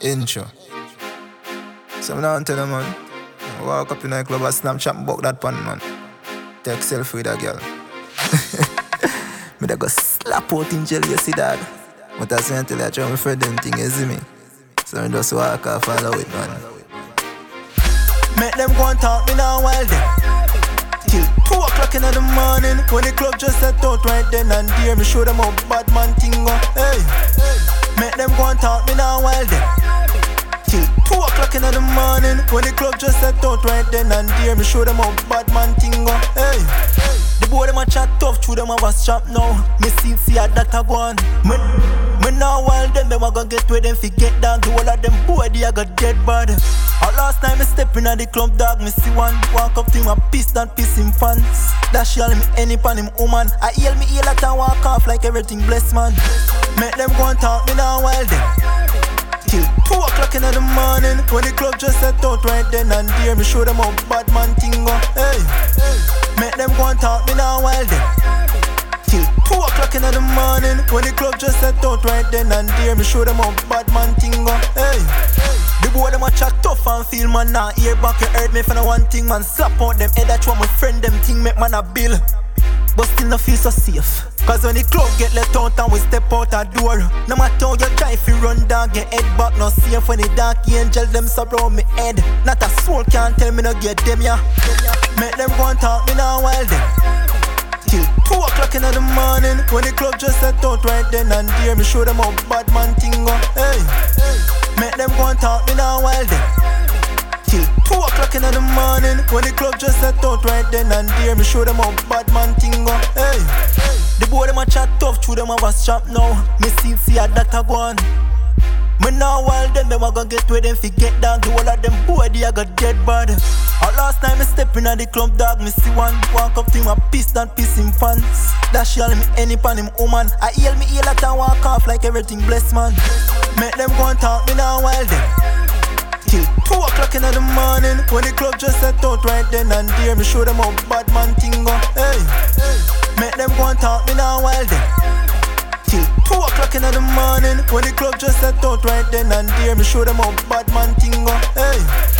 Intro. So I'm not tell them, man. I walk up in a club, I Snapchat and buck that pan, man. Take selfie with a girl. me da go slap out in jail, you see that? But I say until I try my friend them thing, you see me? So I just walk off, follow it, man. Make them go and talk me now while them Till 2 o'clock in the morning When the club just set out right then and there Me show them how bad man thing go Hey Make them go and talk me now while them 2 o'clock in the morning When the club just set out right then and there Me show them how bad man thing go Hey The boy them a chat tough Through them have a strap now Me see see a that a go on Me me now while them, them a go get where them fi get down to all of them boy, they a got dead bad. Our last time me step in the club, dog, me see one walk up to him a piss and piss him pants. Dash yell me any pan him woman. I heal me heal at and walk off like everything blessed man. Make them go and talk me now while them. Two o'clock in the morning. When the club just set out right then and there Me show them how bad man thing go. Hey, make them go and talk me now while them Till 2 o'clock in the morning When the club just set out right then and there Me show them how bad man thing go. Hey The boy them a chat tough and feel man Nah hear back. You heard me for the one thing man. Slap out them head that's what my friend them thing make man a bill but still no feel so safe. Cause when the club get let out and we step out a door No matter how you try if you run down, get head back No safe. When the dark angel them surround me head Not a soul can tell me no get them ya Make them go and talk me now while them till 2 o'clock in the morning When the club just set out right then and there Me show them how bad man thing go. Hey, in the morning. When the club just set out right then and there Me show them how bad man thing go. Hey, the boy them a chat tough Through them have a strap now. Me see see a that a go on. Me now while them, them a go get where them fi get down To all of them boy, they a got dead bad. Our last time me step in the club, dog. Me see one walk up to him, a piss and piss him pants. Dash yell me any pan him woman. I heal me heal at and walk off like everything blessed man. Make them go and talk me now while them Till 2 o'clock in the morning When the club just set out right then and there Me show them how bad man thing Hey, make them go and talk me now while them Till 2 o'clock in the morning When the club just set out right then and there Me show them how bad man thing Hey